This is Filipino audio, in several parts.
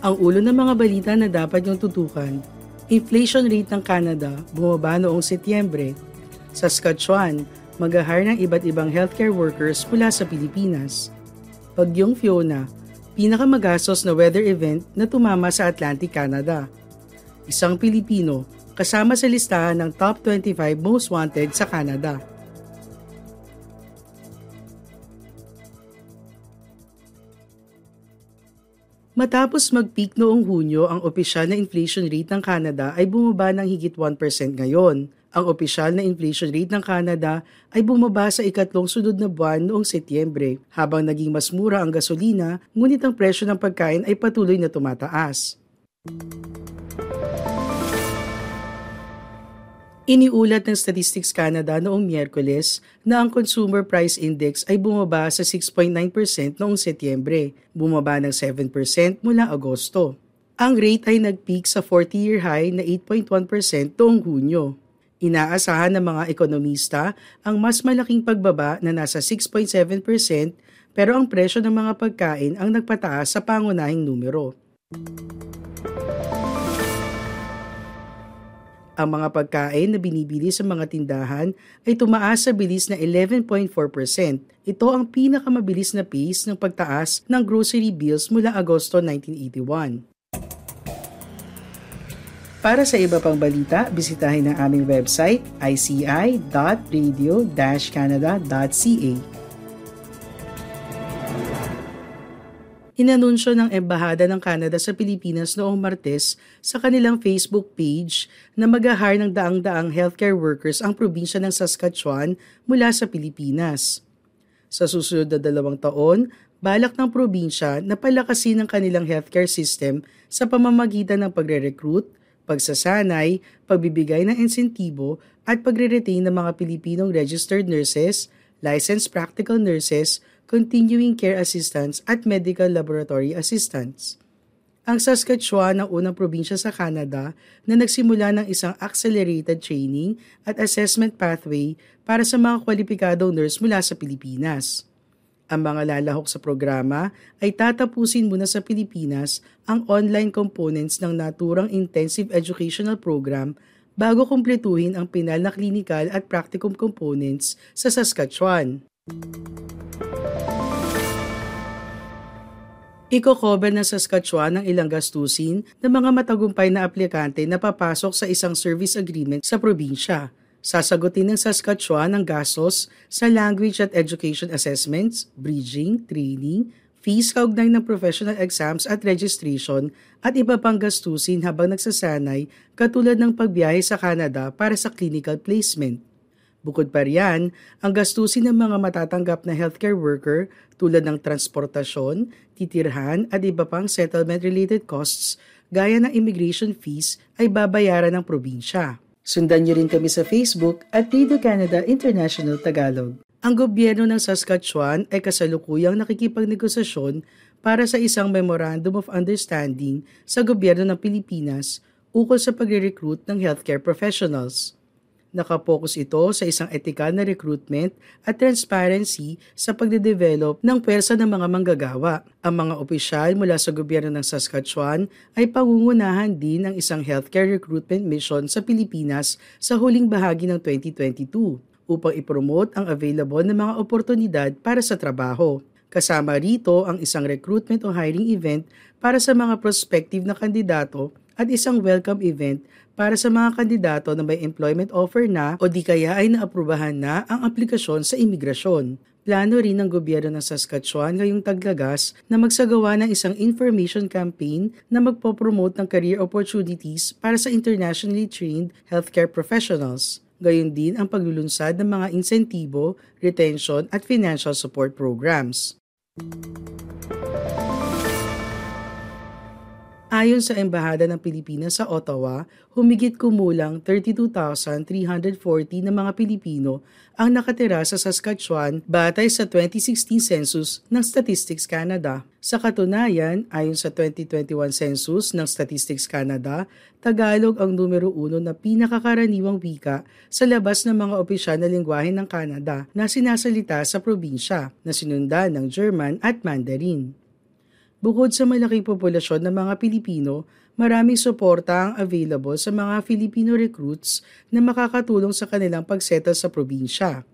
Ang ulo ng mga balita na dapat niyong tutukan, inflation rate ng Canada bumaba noong Setyembre. Saskatchewan, mag-hire ng iba't ibang healthcare workers mula sa Pilipinas. Bagyong Fiona, pinakamagastos na weather event na tumama sa Atlantic Canada. Isang Pilipino, kasama sa listahan ng top 25 most wanted sa Canada. Matapos mag-peak noong Hunyo, ang opisyal na inflation rate ng Canada ay bumaba ng higit 1% ngayon. Ang opisyal na inflation rate ng Canada ay bumaba sa ikatlong sunod na buwan noong Setyembre, habang naging mas mura ang gasolina, ngunit ang presyo ng pagkain ay patuloy na tumataas. Iniulat ng Statistics Canada noong Miyerkules na ang Consumer Price Index ay bumaba sa 6.9% noong Setyembre, bumaba ng 7% mula Agosto. Ang rate ay nag-peak sa 40-year high na 8.1% noong Hunyo. Inaasahan ng mga ekonomista ang mas malaking pagbaba na nasa 6.7% pero ang presyo ng mga pagkain ang nagpataas sa pangunahing numero. Ang mga pagkain na binibili sa mga tindahan ay tumaas sa bilis na 11.4%. Ito ang pinakamabilis na pace ng pagtaas ng grocery bills mula Agosto 1981. Para sa iba pang balita, bisitahin ang aming website ici.radio-canada.ca. Inanunsyo ng Embahada ng Canada sa Pilipinas noong Martes sa kanilang Facebook page na mag-ahar ng daang-daang healthcare workers ang probinsya ng Saskatchewan mula sa Pilipinas. Sa susunod na dalawang taon, balak ng probinsya na palakasin ang kanilang healthcare system sa pamamagitan ng pagre-recruit, pagsasanay, pagbibigay ng insentibo at pagre-retain ng mga Pilipinong registered nurses, licensed practical nurses, continuing care assistants at medical laboratory assistants. Ang Saskatchewan ang unang probinsya sa Canada na nagsimula ng isang accelerated training at assessment pathway para sa mga kwalipikadong nurse mula sa Pilipinas. Ang mga lalahok sa programa ay tatapusin muna sa Pilipinas ang online components ng naturang intensive educational program bago kumpletuhin ang pinal na clinical at practicum components sa Saskatchewan. Iko-cover ng Saskatchewan ang ilang gastusin ng mga matagumpay na aplikante na papasok sa isang service agreement sa probinsya. Sasagutin ng Saskatchewan ang gastos sa language at education assessments, bridging, training, fees kaugnay ng professional exams at registration at iba pang gastusin habang nagsasanay katulad ng pagbiyahe sa Canada para sa clinical placement. Bukod pa riyan, ang gastusin ng mga matatanggap na healthcare worker tulad ng transportasyon, titirhan at iba pang settlement-related costs gaya ng immigration fees ay babayaran ng probinsya. Sundan niyo rin kami sa Facebook at Radio Canada International Tagalog. Ang gobyerno ng Saskatchewan ay kasalukuyang nakikipagnegosasyon para sa isang Memorandum of Understanding sa gobyerno ng Pilipinas ukol sa pagre-recruit ng healthcare professionals. Nakapokus ito sa isang etikal na recruitment at transparency sa pagde-develop ng pwersa ng mga manggagawa. Ang mga opisyal mula sa gobyerno ng Saskatchewan ay pangungunahan din ng isang healthcare recruitment mission sa Pilipinas sa huling bahagi ng 2022 upang ipromote ang available na mga oportunidad para sa trabaho. Kasama rito ang isang recruitment o hiring event para sa mga prospective na kandidato at isang welcome event para sa mga kandidato na may employment offer na o di kaya ay naaprubahan na ang aplikasyon sa imigrasyon. Plano rin ng gobyerno ng Saskatchewan ngayong taglagas na magsagawa ng isang information campaign na magpopromote ng career opportunities para sa internationally trained healthcare professionals. Gayon din ang paglulunsad ng mga insentibo, retention at financial support programs. Ayon sa Embahada ng Pilipinas sa Ottawa, humigit kumulang 32,340 na mga Pilipino ang nakatira sa Saskatchewan batay sa 2016 census ng Statistics Canada. Sa katunayan, ayon sa 2021 census ng Statistics Canada, Tagalog ang numero uno na pinakakaraniwang wika sa labas ng mga opisyal na lingwahe ng Canada na sinasalita sa probinsya na sinundan ng German at Mandarin. Bukod sa malaking populasyon ng mga Pilipino, maraming suporta ang available sa mga Filipino recruits na makakatulong sa kanilang pagsettle sa probinsya.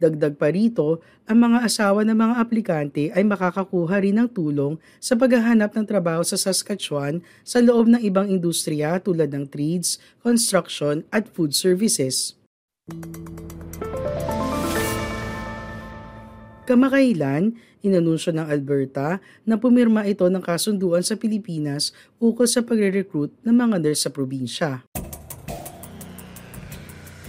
Dagdag pa rito, ang mga asawa ng mga aplikante ay makakakuha rin ng tulong sa paghahanap ng trabaho sa Saskatchewan sa loob ng ibang industriya tulad ng trades, construction at food services. Kamakailan, inanunsyo ng Alberta na pumirma ito ng kasunduan sa Pilipinas ukol sa pagre-recruit ng mga nurse sa probinsya.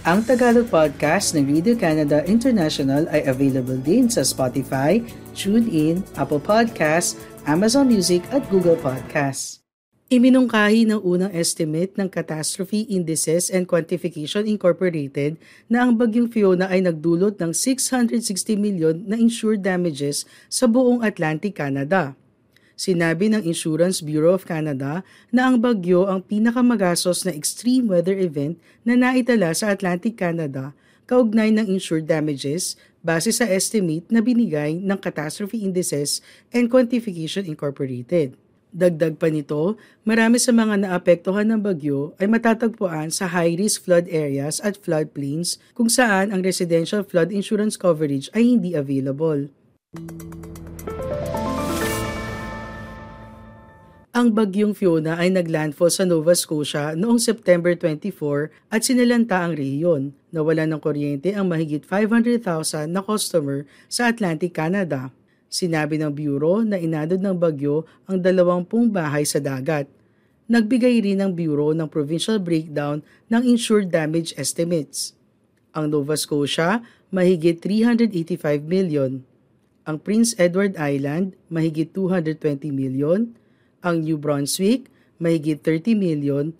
Ang Tagalog podcast ng Radio Canada International ay available din sa Spotify, TuneIn, Apple Podcasts, Amazon Music at Google Podcasts. Iminungkahi ng unang estimate ng Catastrophe Indices and Quantification Incorporated na ang bagyong Fiona ay nagdulot ng 660 million na insured damages sa buong Atlantic Canada. Sinabi ng Insurance Bureau of Canada na ang bagyo ang pinakamagasos na extreme weather event na naitala sa Atlantic Canada kaugnay ng insured damages base sa estimate na binigay ng Catastrophe Indices and Quantification Incorporated. Dagdag pa nito, marami sa mga naapektuhan ng bagyo ay matatagpuan sa high-risk flood areas at floodplains kung saan ang residential flood insurance coverage ay hindi available. Ang bagyong Fiona ay naglandfall sa Nova Scotia noong September 24 at sinalanta ang rehiyon. Nawala ng kuryente ang mahigit 500,000 na customer sa Atlantic Canada. Sinabi ng Bureau na inadod ng bagyo ang dalawampung bahay sa dagat. Nagbigay rin ng Bureau ng provincial breakdown ng insured damage estimates. Ang Nova Scotia, mahigit 385 million. Ang Prince Edward Island, mahigit 220 million. Ang New Brunswick, mahigit 30 million.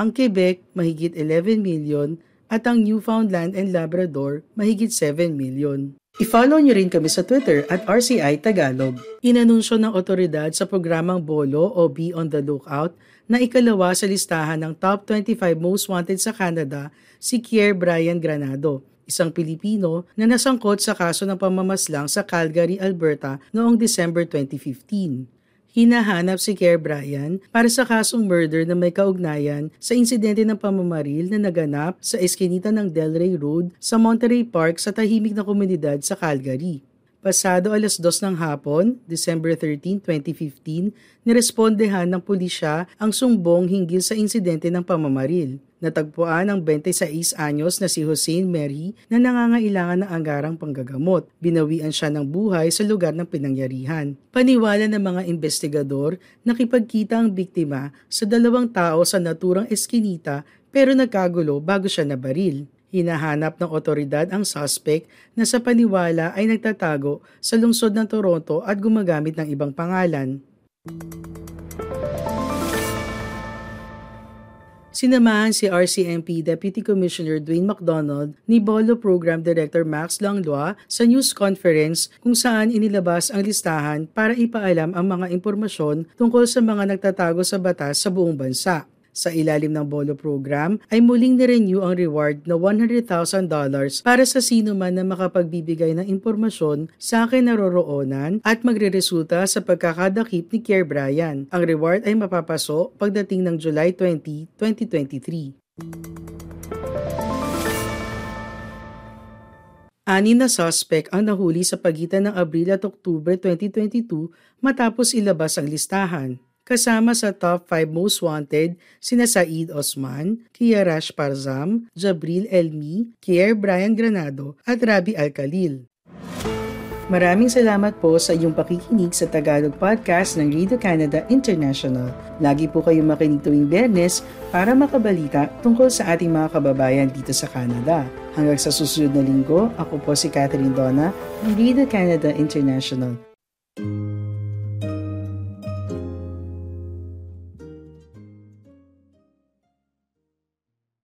Ang Quebec, mahigit 11 million. At ang Newfoundland and Labrador, mahigit 7 million. I-follow niyo rin kami sa Twitter at RCI Tagalog. Inanunsyo ng otoridad sa programang Bolo o Be on the Lookout na ikalawa sa listahan ng top 25 most wanted sa Canada si Kier Brian Granado, isang Pilipino na nasangkot sa kaso ng pamamaslang sa Calgary, Alberta noong December 2015. Hinahanap si Kerr Bryan para sa kasong murder na may kaugnayan sa insidente ng pamamaril na naganap sa eskinita ng Delray Road sa Monterey Park sa tahimik na komunidad sa Calgary. Pasado alas dos ng hapon, December 13, 2015, nirespondehan ng pulisya ang sumbong hinggil sa insidente ng pamamaril. Natagpuan ang 26 anyos na si Hussein Mary na nangangailangan ng anggarang panggagamot. Binawian siya ng buhay sa lugar ng pinangyarihan. Paniwala ng mga investigador, nakipagkita ang biktima sa dalawang tao sa naturang eskinita pero nagkagulo bago siya nabaril. Hinahanap ng otoridad ang suspect na sa paniwala ay nagtatago sa lungsod ng Toronto at gumagamit ng ibang pangalan. Sinamahan si RCMP Deputy Commissioner Dwayne McDonald ni Bolo Program Director Max Langlois sa news conference kung saan inilabas ang listahan para ipaalam ang mga impormasyon tungkol sa mga nagtatago sa batas sa buong bansa sa ilalim ng Bolo program ay muling nirenew ang reward na $100,000 para sa sino man na makapagbibigay ng impormasyon sa akin naroroonan at magreresulta sa pagkakadakip ni Kier Bryan. Ang reward ay mapapaso pagdating ng July 20, 2023. Ani na suspect ang nahuli sa pagitan ng Abril at Oktubre 2022 matapos ilabas ang listahan kasama sa top 5 most wanted sina Said Osman, Kiarash Parzam, Jabril Elmi, Kier Brian Granado at Rabi Al-Khalil. Maraming salamat po sa iyong pakikinig sa Tagalog Podcast ng Radio Canada International. Lagi po kayong makinig tuwing Bernes para makabalita tungkol sa ating mga kababayan dito sa Canada. Hanggang sa susunod na linggo, ako po si Catherine Donna ng Radio Canada International. thank